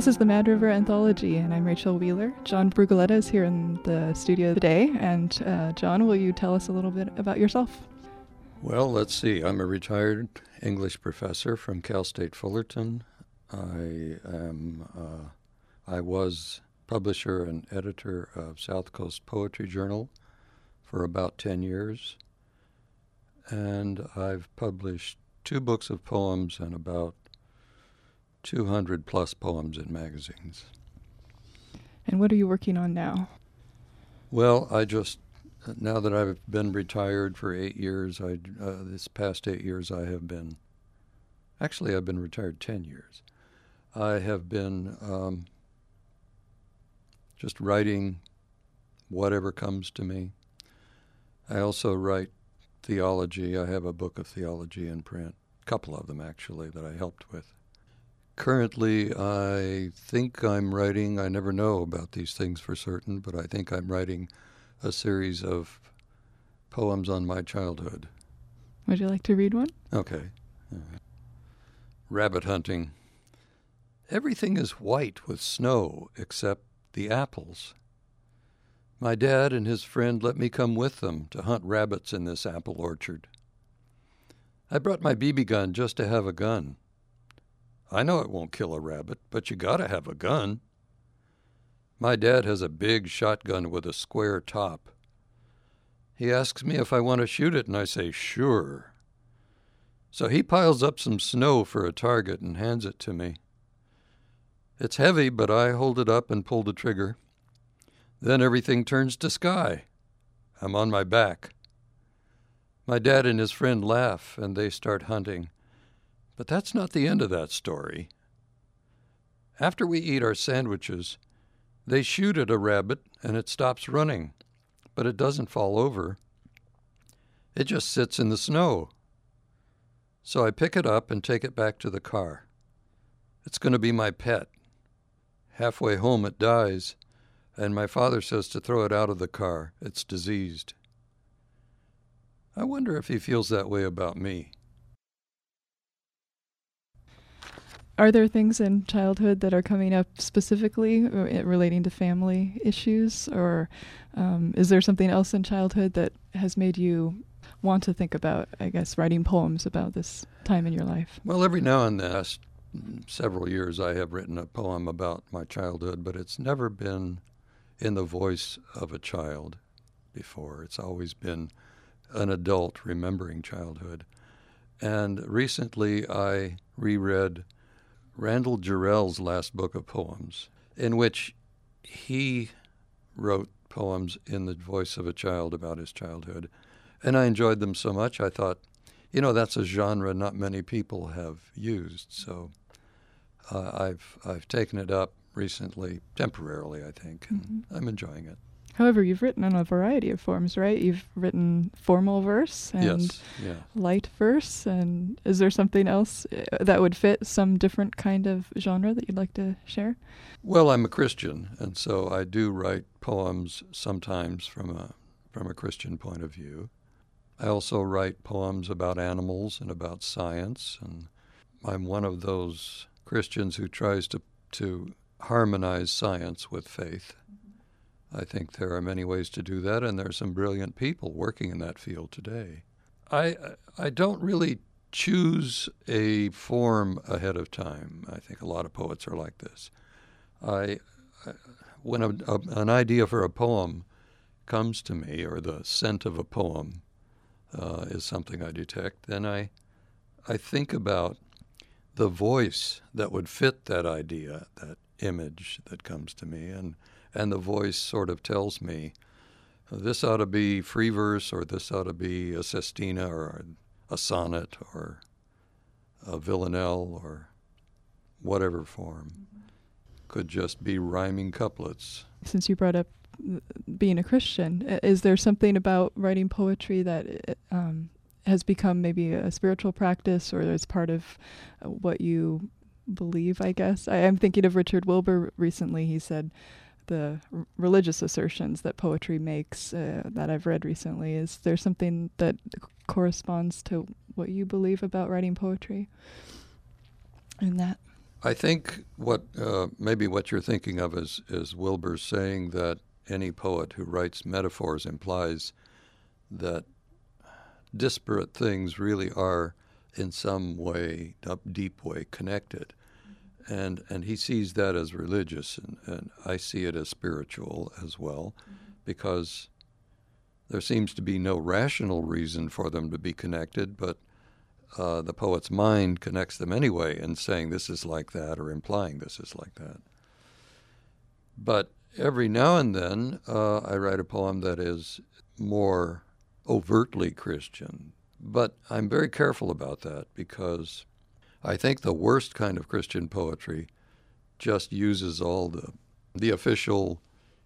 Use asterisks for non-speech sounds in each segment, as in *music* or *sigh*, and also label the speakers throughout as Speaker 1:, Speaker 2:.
Speaker 1: This is the Mad River Anthology, and I'm Rachel Wheeler. John Brugoletta is here in the studio today. And uh, John, will you tell us a little bit about yourself?
Speaker 2: Well, let's see. I'm a retired English professor from Cal State Fullerton. I am. Uh, I was publisher and editor of South Coast Poetry Journal for about ten years, and I've published two books of poems and about 200 plus poems in magazines.
Speaker 1: And what are you working on now?
Speaker 2: Well, I just now that I've been retired for eight years, I uh, this past eight years I have been. Actually, I've been retired ten years. I have been um, just writing whatever comes to me. I also write theology. I have a book of theology in print, a couple of them actually that I helped with. Currently, I think I'm writing, I never know about these things for certain, but I think I'm writing a series of poems on my childhood.
Speaker 1: Would you like to read one?
Speaker 2: Okay. Uh, rabbit hunting. Everything is white with snow except the apples. My dad and his friend let me come with them to hunt rabbits in this apple orchard. I brought my BB gun just to have a gun. I know it won't kill a rabbit, but you gotta have a gun. My dad has a big shotgun with a square top. He asks me if I want to shoot it, and I say, sure. So he piles up some snow for a target and hands it to me. It's heavy, but I hold it up and pull the trigger. Then everything turns to sky. I'm on my back. My dad and his friend laugh, and they start hunting. But that's not the end of that story. After we eat our sandwiches, they shoot at a rabbit and it stops running, but it doesn't fall over. It just sits in the snow. So I pick it up and take it back to the car. It's going to be my pet. Halfway home, it dies, and my father says to throw it out of the car. It's diseased. I wonder if he feels that way about me.
Speaker 1: Are there things in childhood that are coming up specifically uh, relating to family issues, or um, is there something else in childhood that has made you want to think about, I guess, writing poems about this time in your life?
Speaker 2: Well, every now and then, several years, I have written a poem about my childhood, but it's never been in the voice of a child before. It's always been an adult remembering childhood. And recently I reread Randall Jarrell's last book of poems, in which he wrote poems in the voice of a child about his childhood. And I enjoyed them so much, I thought, you know, that's a genre not many people have used. So uh, I've, I've taken it up recently, temporarily, I think, and mm-hmm. I'm enjoying it.
Speaker 1: However, you've written in a variety of forms, right? You've written formal verse and
Speaker 2: yes, yeah.
Speaker 1: light verse, and is there something else uh, that would fit some different kind of genre that you'd like to share?
Speaker 2: Well, I'm a Christian, and so I do write poems sometimes from a from a Christian point of view. I also write poems about animals and about science, and I'm one of those Christians who tries to to harmonize science with faith. I think there are many ways to do that, and there are some brilliant people working in that field today. I I don't really choose a form ahead of time. I think a lot of poets are like this. I, I when a, a, an idea for a poem comes to me, or the scent of a poem uh, is something I detect, then I I think about the voice that would fit that idea, that image that comes to me, and and the voice sort of tells me this ought to be free verse or this ought to be a sestina or a sonnet or a villanelle or whatever form. Could just be rhyming couplets.
Speaker 1: Since you brought up being a Christian, is there something about writing poetry that um, has become maybe a spiritual practice or is part of what you believe, I guess? I, am thinking of Richard Wilbur recently. He said, the r- religious assertions that poetry makes uh, that I've read recently. Is there something that corresponds to what you believe about writing poetry in that?
Speaker 2: I think what uh, maybe what you're thinking of is is Wilbur saying that any poet who writes metaphors implies that disparate things really are in some way, deep way, connected. And, and he sees that as religious, and, and I see it as spiritual as well, because there seems to be no rational reason for them to be connected, but uh, the poet's mind connects them anyway in saying this is like that or implying this is like that. But every now and then uh, I write a poem that is more overtly Christian. But I'm very careful about that because I think the worst kind of Christian poetry just uses all the, the official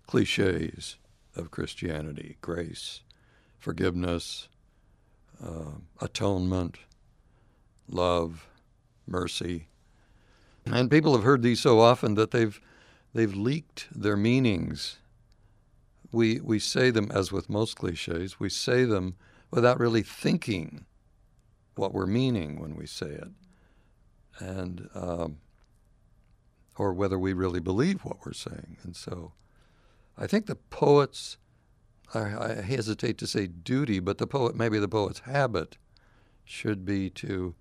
Speaker 2: cliches of Christianity. Grace, forgiveness, uh, atonement, love, mercy. And people have heard these so often that they've, they've leaked their meanings. We, we say them, as with most cliches, we say them without really thinking what we're meaning when we say it, and um, or whether we really believe what we're saying. And so, I think the poet's, I, I hesitate to say duty, but the poet, maybe the poet's habit, should be to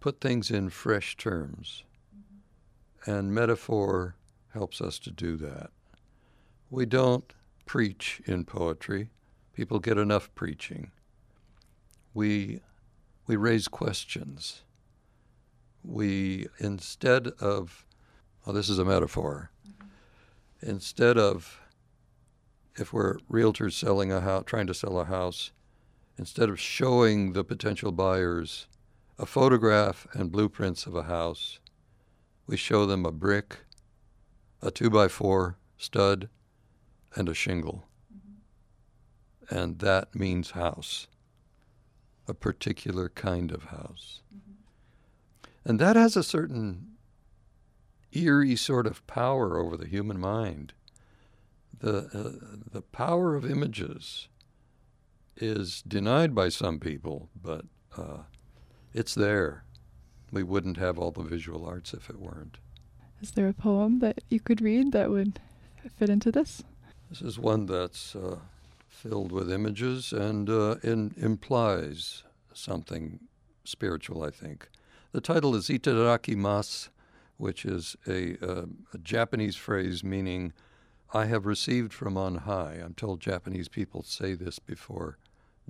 Speaker 2: put things in fresh terms, and metaphor helps us to do that. We don't preach in poetry. People get enough preaching. We, we raise questions. We, instead of, well, this is a metaphor, mm-hmm. instead of, if we're realtors selling a house, trying to sell a house, instead of showing the potential buyers a photograph and blueprints of a house, we show them a brick, a two by four stud, and a shingle. Mm-hmm. And that means house, a particular kind of house. Mm-hmm. And that has a certain eerie sort of power over the human mind. The, uh, the power of images is denied by some people, but uh, it's there. We wouldn't have all the visual arts if it weren't.
Speaker 1: Is there a poem that you could read that would fit into this?
Speaker 2: This is one that's uh, filled with images and uh, in, implies something spiritual, I think. The title is Itadakimasu, which is a, uh, a Japanese phrase meaning I have received from on high. I'm told Japanese people say this before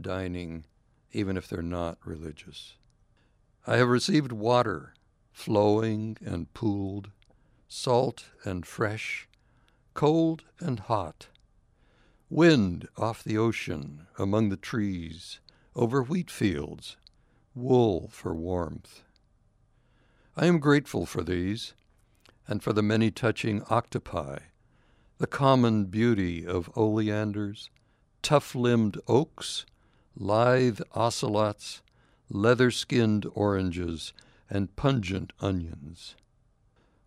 Speaker 2: dining, even if they're not religious. I have received water, flowing and pooled, salt and fresh, cold and hot, Wind off the ocean, among the trees, over wheat fields, wool for warmth. I am grateful for these, and for the many touching octopi, the common beauty of oleanders, tough limbed oaks, lithe ocelots, leather skinned oranges, and pungent onions.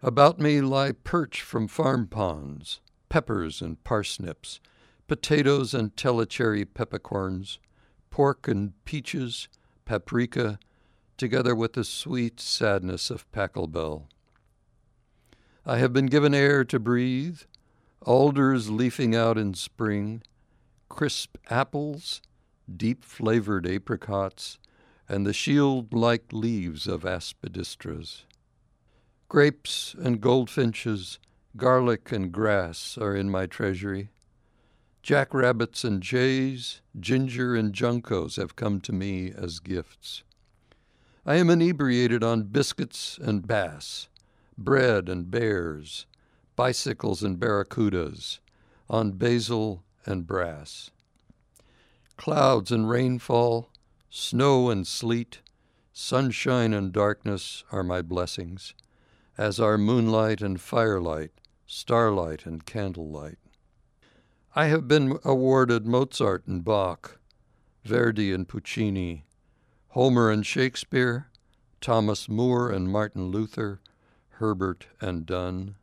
Speaker 2: About me lie perch from farm ponds, peppers and parsnips, potatoes and Tellicherry peppercorns, pork and peaches, paprika, together with the sweet sadness of pachelbel. I have been given air to breathe, alders leafing out in spring, crisp apples, deep flavored apricots, and the shield like leaves of aspidistras. Grapes and goldfinches, garlic and grass are in my treasury. Jackrabbits and jays, ginger and juncos have come to me as gifts. I am inebriated on biscuits and bass, bread and bears, bicycles and barracudas, on basil and brass. Clouds and rainfall, snow and sleet, sunshine and darkness are my blessings, as are moonlight and firelight, starlight and candlelight. I have been awarded Mozart and Bach, Verdi and Puccini, Homer and Shakespeare, Thomas More and Martin Luther, Herbert and Donne.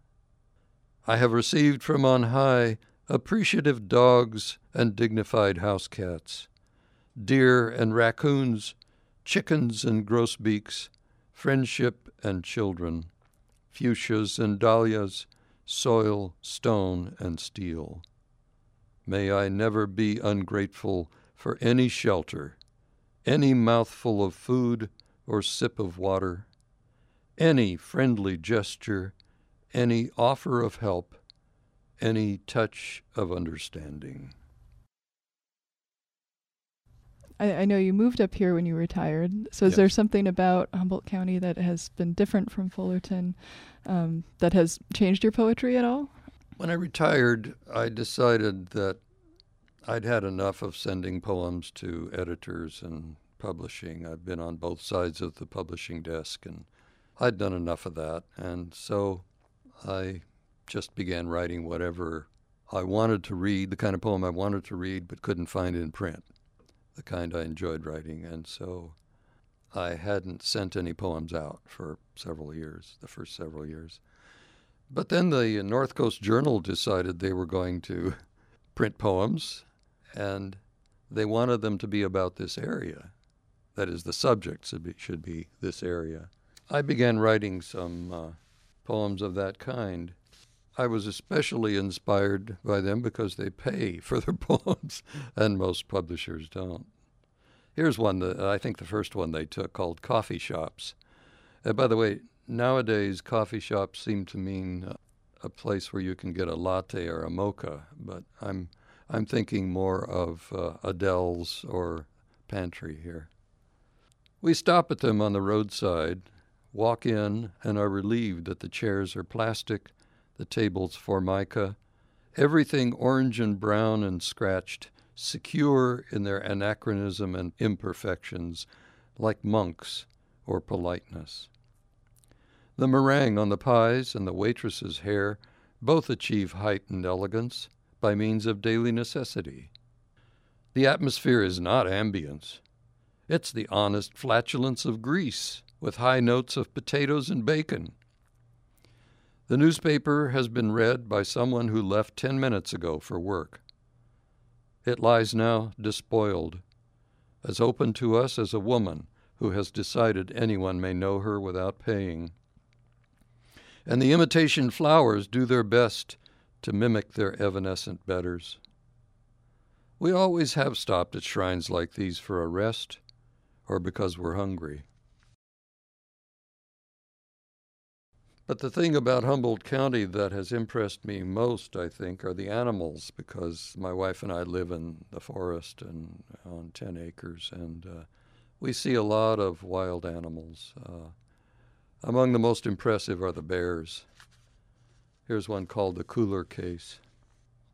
Speaker 2: I have received from on high appreciative dogs and dignified house cats, deer and raccoons, chickens and grosbeaks, friendship and children, fuchsias and dahlias, soil, stone, and steel. May I never be ungrateful for any shelter, any mouthful of food or sip of water, any friendly gesture, any offer of help, any touch of understanding.
Speaker 1: I, I know you moved up here when you retired. So is
Speaker 2: Yes.
Speaker 1: there something about Humboldt County that has been different from Fullerton um, that has changed your poetry at all?
Speaker 2: When I retired, I decided that I'd had enough of sending poems to editors and publishing. I've been on both sides of the publishing desk, and I'd done enough of that. And so I just began writing whatever I wanted to read, the kind of poem I wanted to read, but couldn't find in print, the kind I enjoyed writing. And so I hadn't sent any poems out for several years, the first several years. But then the North Coast Journal decided they were going to *laughs* print poems, and they wanted them to be about this area. That is, the subject should be, should be this area. I began writing some uh, poems of that kind. I was especially inspired by them because they pay *laughs* for their poems, and most publishers don't. Here's one that I think the first one they took called Coffee Shops. Uh, by the way, nowadays coffee shops seem to mean uh, a place where you can get a latte or a mocha, but I'm I'm thinking more of uh, Adele's or Pantry here. We stop at them on the roadside, walk in, and are relieved that the chairs are plastic, the tables formica, everything orange and brown and scratched, secure in their anachronism and imperfections, like monks or politeness. The meringue on the pies and the waitress's hair both achieve height and elegance by means of daily necessity. The atmosphere is not ambience. It's the honest flatulence of grease with high notes of potatoes and bacon. The newspaper has been read by someone who left ten minutes ago for work. It lies now despoiled, as open to us as a woman who has decided anyone may know her without paying. And the imitation flowers do their best to mimic their evanescent betters. We always have stopped at shrines like these for a rest or because we're hungry. But the thing about Humboldt County that has impressed me most, I think, are the animals, because my wife and I live in the forest and on 10 acres, and uh, we see a lot of wild animals. Uh, among the most impressive are the bears. Here's one called the Cooler Case.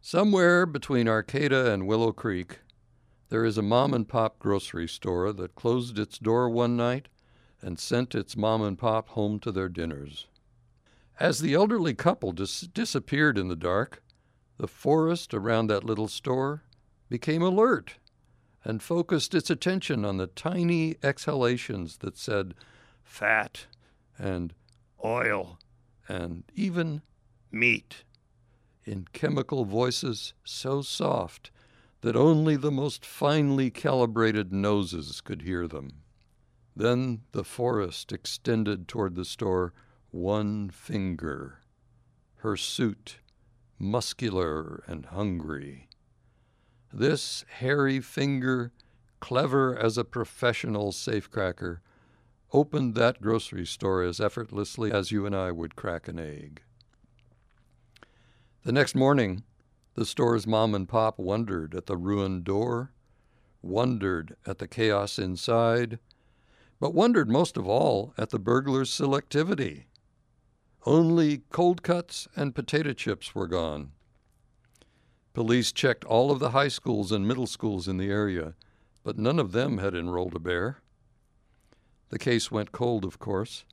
Speaker 2: Somewhere between Arcata and Willow Creek, there is a mom and pop grocery store that closed its door one night and sent its mom and pop home to their dinners. As the elderly couple dis- disappeared in the dark, the forest around that little store became alert and focused its attention on the tiny exhalations that said fat and oil and even meat in chemical voices so soft that only the most finely calibrated noses could hear them. Then the forest extended toward the store one finger, her suit muscular and hungry. This hairy finger, clever as a professional safecracker, opened that grocery store as effortlessly as you and I would crack an egg. The next morning, the store's mom and pop wondered at the ruined door, wondered at the chaos inside, but wondered most of all at the burglar's selectivity. Only cold cuts and potato chips were gone. Police checked all of the high schools and middle schools in the area, but none of them had enrolled a bear. The case went cold, of course,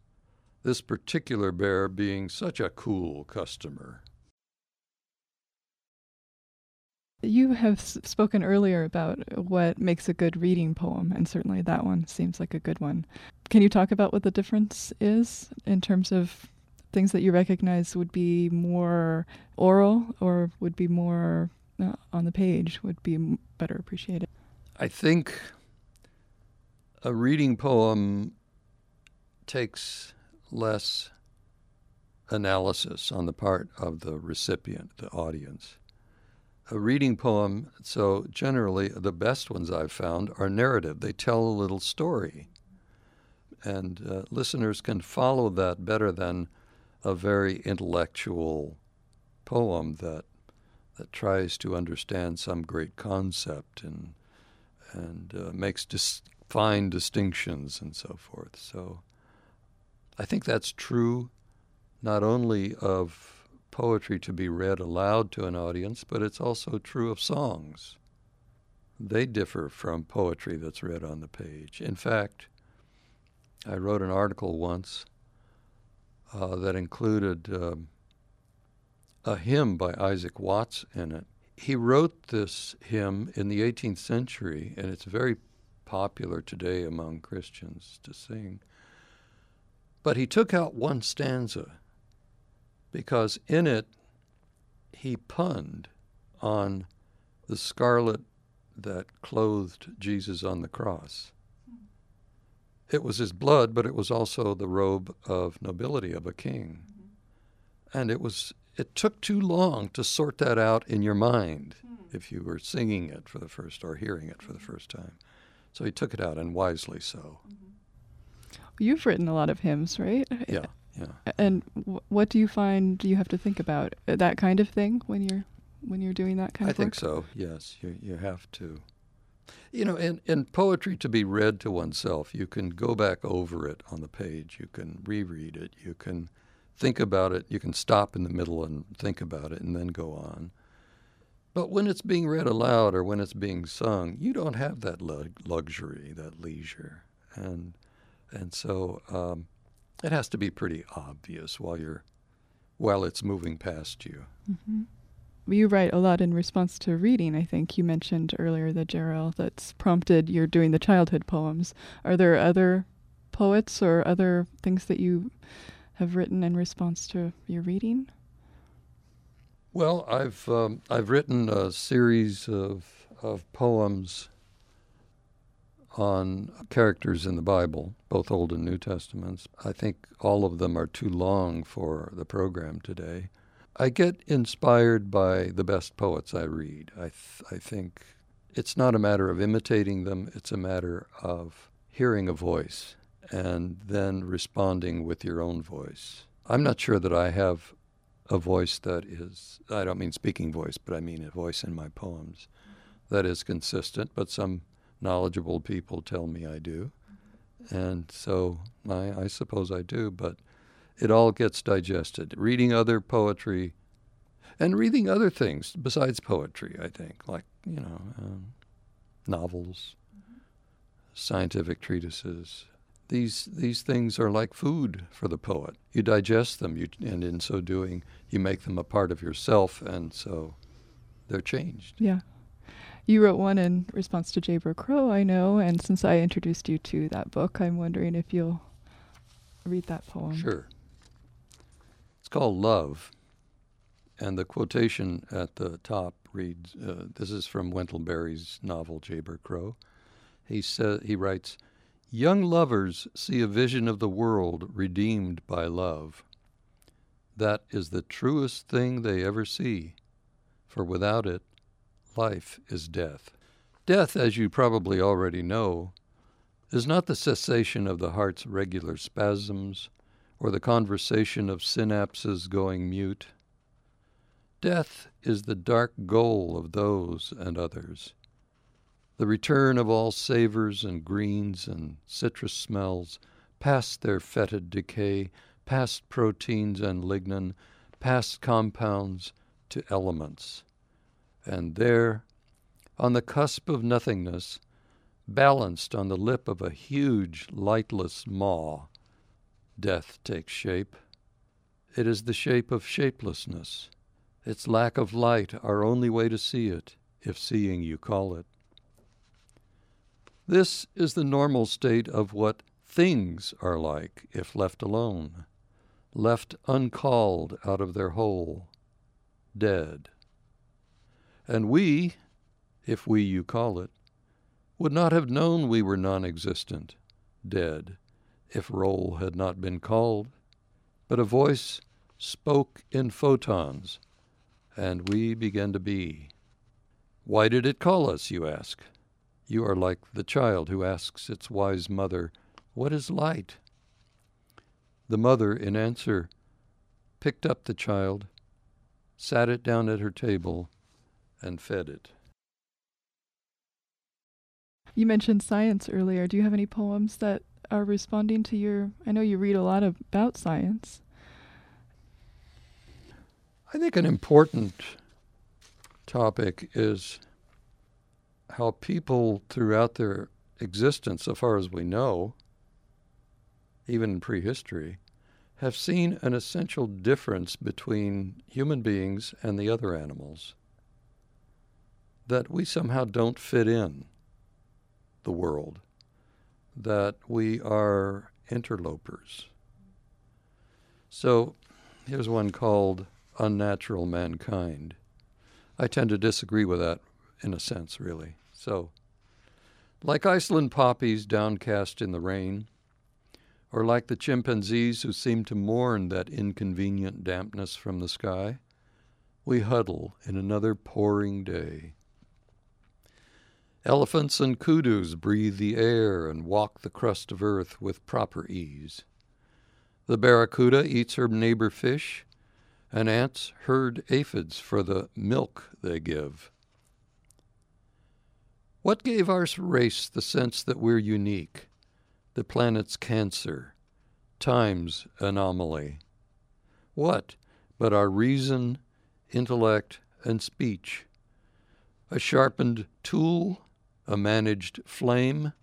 Speaker 2: this particular bear being such a cool customer.
Speaker 1: You have spoken earlier about what makes a good reading poem, and certainly that one seems like a good one. Can you talk about what the difference is in terms of things that you recognize would be more oral or would be more uh, on the page, would be better appreciated?
Speaker 2: I think a reading poem takes less analysis on the part of the recipient, the audience. A reading poem, so generally the best ones I've found are narrative. They tell a little story. And uh, listeners can follow that better than a very intellectual poem that that tries to understand some great concept and and uh, makes dis- fine distinctions and so forth. So I think that's true not only of poetry to be read aloud to an audience, but it's also true of songs. They differ from poetry that's read on the page. In fact, I wrote an article once uh, that included um, a hymn by Isaac Watts in it. He wrote this hymn in the 18th century, and it's very popular today among Christians to sing. But he took out one stanza because in it he punned on the scarlet that clothed Jesus on the cross. It was his blood, but it was also the robe of nobility of a king. And it was it took too long to sort that out in your mind if you were singing it for the first or hearing it for the first time. So he took it out, and wisely so.
Speaker 1: You've written a lot of hymns, right?
Speaker 2: Yeah, yeah.
Speaker 1: And w- what do you find you have to think about uh, that kind of thing when you're when you're doing that kind
Speaker 2: I
Speaker 1: of
Speaker 2: I
Speaker 1: think
Speaker 2: so. Yes, you you have to. You know, in in poetry to be read to oneself, you can go back over it on the page. You can reread it. You can think about it. You can stop in the middle and think about it, and then go on. But when it's being read aloud or when it's being sung, you don't have that lu- luxury, that leisure, and and so um, it has to be pretty obvious while you're while it's moving past you.
Speaker 1: hmm You write a lot in response to reading. I think you mentioned earlier the Jarrell that's prompted you're doing the childhood poems. Are there other poets or other things that you have written in response to your reading?
Speaker 2: Well, I've um, I've written a series of of poems on characters in the Bible, both Old and New Testaments. I think all of them are too long for the program today. I get inspired by the best poets I read. I th- I think it's not a matter of imitating them; it's a matter of hearing a voice and then responding with your own voice. I'm not sure that I have a voice that is, I don't mean speaking voice, but I mean a voice in my poems that is consistent, but some knowledgeable people tell me I do. And so I, I suppose I do, but it all gets digested. Reading other poetry and reading other things besides poetry, I think, like, you know, um, novels, scientific treatises, these these things are like food for the poet. You digest them, you, and in so doing, you make them a part of yourself, and so they're changed.
Speaker 1: Yeah. You wrote one in response to Jayber Crow, I know, and since I introduced you to that book, I'm wondering if you'll read that poem.
Speaker 2: Sure. It's called Love, and the quotation at the top reads uh, this is from Wendell Berry's novel Jayber Crow. He, says, he writes, Young lovers see a vision of the world redeemed by love. That is the truest thing they ever see, for without it, life is death. Death, as you probably already know, is not the cessation of the heart's regular spasms or the conversation of synapses going mute. Death is the dark goal of those and others the return of all savors and greens and citrus smells, past their fetid decay, past proteins and lignin, past compounds to elements. And there, on the cusp of nothingness, balanced on the lip of a huge, lightless maw, death takes shape. It is the shape of shapelessness, its lack of light our only way to see it, if seeing you call it. This is the normal state of what things are like if left alone, left uncalled out of their hole, dead. And we, if we you call it, would not have known we were non existent, dead, if roll had not been called, but a voice spoke in photons, and we began to be. Why did it call us, you ask? You are like the child who asks its wise mother, What is light? The mother, in answer, picked up the child, sat it down at her table, and fed it.
Speaker 1: You mentioned science earlier. Do you have any poems that are responding to your? I know you read a lot about science.
Speaker 2: I think an important topic is how people throughout their existence, so far as we know, even in prehistory, have seen an essential difference between human beings and the other animals. That we somehow don't fit in the world, that we are interlopers. So here's one called Unnatural Mankind. I tend to disagree with that in a sense, really. So, like Iceland poppies downcast in the rain, or like the chimpanzees who seem to mourn that inconvenient dampness from the sky, we huddle in another pouring day. Elephants and kudus breathe the air and walk the crust of earth with proper ease. The barracuda eats her neighbor fish, and ants herd aphids for the milk they give. What gave our race the sense that we're unique, the planet's cancer, time's anomaly? What but our reason, intellect, and speech? A sharpened tool, a managed flame,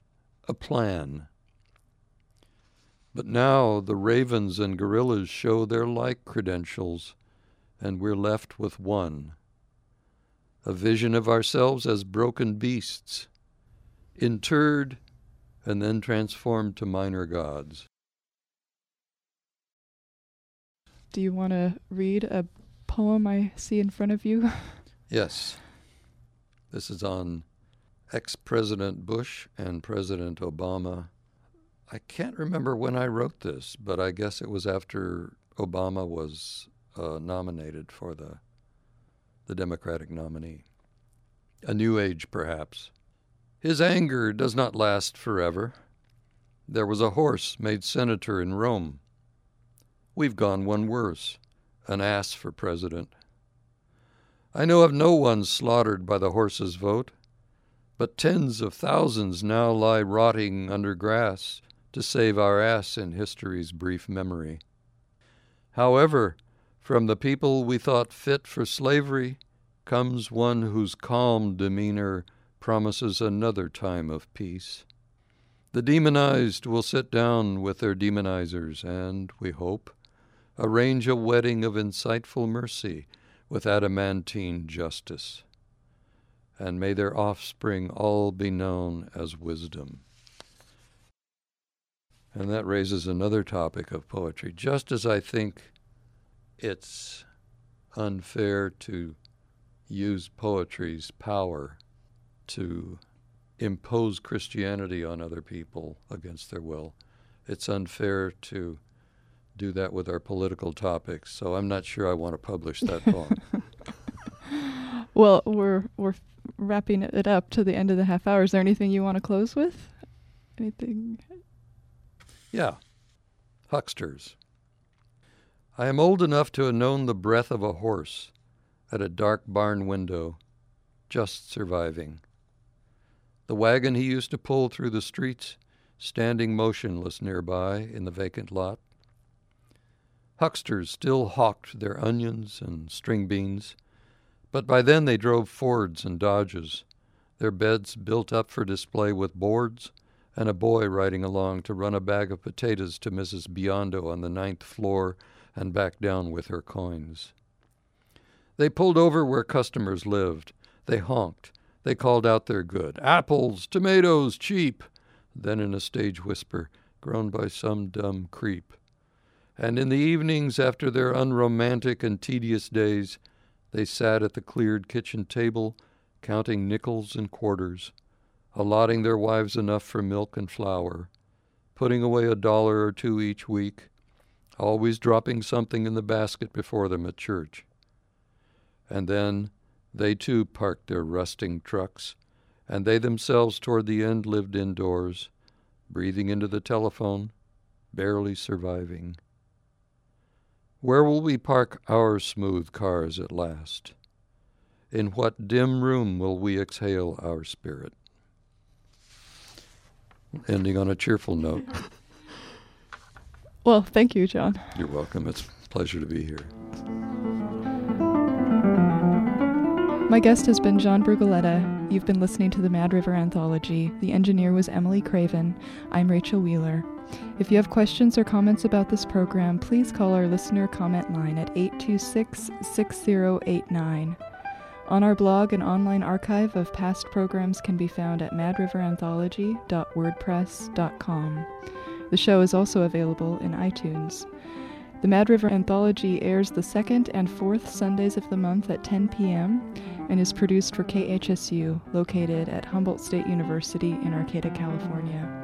Speaker 2: a plan. But now the ravens and gorillas show their like credentials, and we're left with one a vision of ourselves as broken beasts, interred and then transformed to minor gods.
Speaker 1: Do you want to read a poem I see in front of you? *laughs*
Speaker 2: yes. This is on ex President Bush and President Obama. I can't remember when I wrote this, but I guess it was after Obama was uh, nominated for the the Democratic nominee. A new age, perhaps. His anger does not last forever. There was a horse made senator in Rome. We've gone one worse an ass for president. I know of no one slaughtered by the horse's vote, but tens of thousands now lie rotting under grass to save our ass in history's brief memory. However, from the people we thought fit for slavery comes one whose calm demeanor promises another time of peace. The demonized will sit down with their demonizers and, we hope, arrange a wedding of insightful mercy with adamantine justice. And may their offspring all be known as wisdom. And that raises another topic of poetry. Just as I think it's unfair to use poetry's power to impose Christianity on other people against their will. It's unfair to do that with our political topics, so I'm not sure I want to publish that poem. *laughs*
Speaker 1: well, we're we're wrapping it up to the end of the half hour. Is there anything you want to close with? Anything?
Speaker 2: Yeah. Hucksters. I am old enough to have known the breath of a horse at a dark barn window, just surviving. The wagon he used to pull through the streets, standing motionless nearby in the vacant lot. Hucksters still hawked their onions and string beans, but by then they drove Fords and Dodges, their beds built up for display with boards, and a boy riding along to run a bag of potatoes to Mrs. Biondo on the ninth floor and back down with her coins. They pulled over where customers lived. They honked. They called out their good. Apples, tomatoes, cheap. Then in a stage whisper, grown by some dumb creep. And in the evenings, after their unromantic and tedious days, they sat at the cleared kitchen table, counting nickels and quarters, allotting their wives enough for milk and flour, putting away a dollar or two each week, always dropping something in the basket before them at church. And then they too parked their rusting trucks, and they themselves toward the end lived indoors, breathing into the telephone, barely surviving. Where will we park our smooth cars at last? In what dim room will we exhale our spirit? Ending on a cheerful note. *laughs*
Speaker 1: Well, thank you, John.
Speaker 2: You're welcome. It's a pleasure to be here.
Speaker 1: My guest has been John Brugoletta. You've been listening to the Mad River Anthology. The engineer was Emily Craven. I'm Rachel Wheeler. If you have questions or comments about this program, please call our listener comment line at 826 6089. On our blog, an online archive of past programs can be found at madriveranthology.wordpress.com. The show is also available in iTunes. The Mad River Anthology airs the second and fourth Sundays of the month at 10 p.m. and is produced for KHSU, located at Humboldt State University in Arcata, California.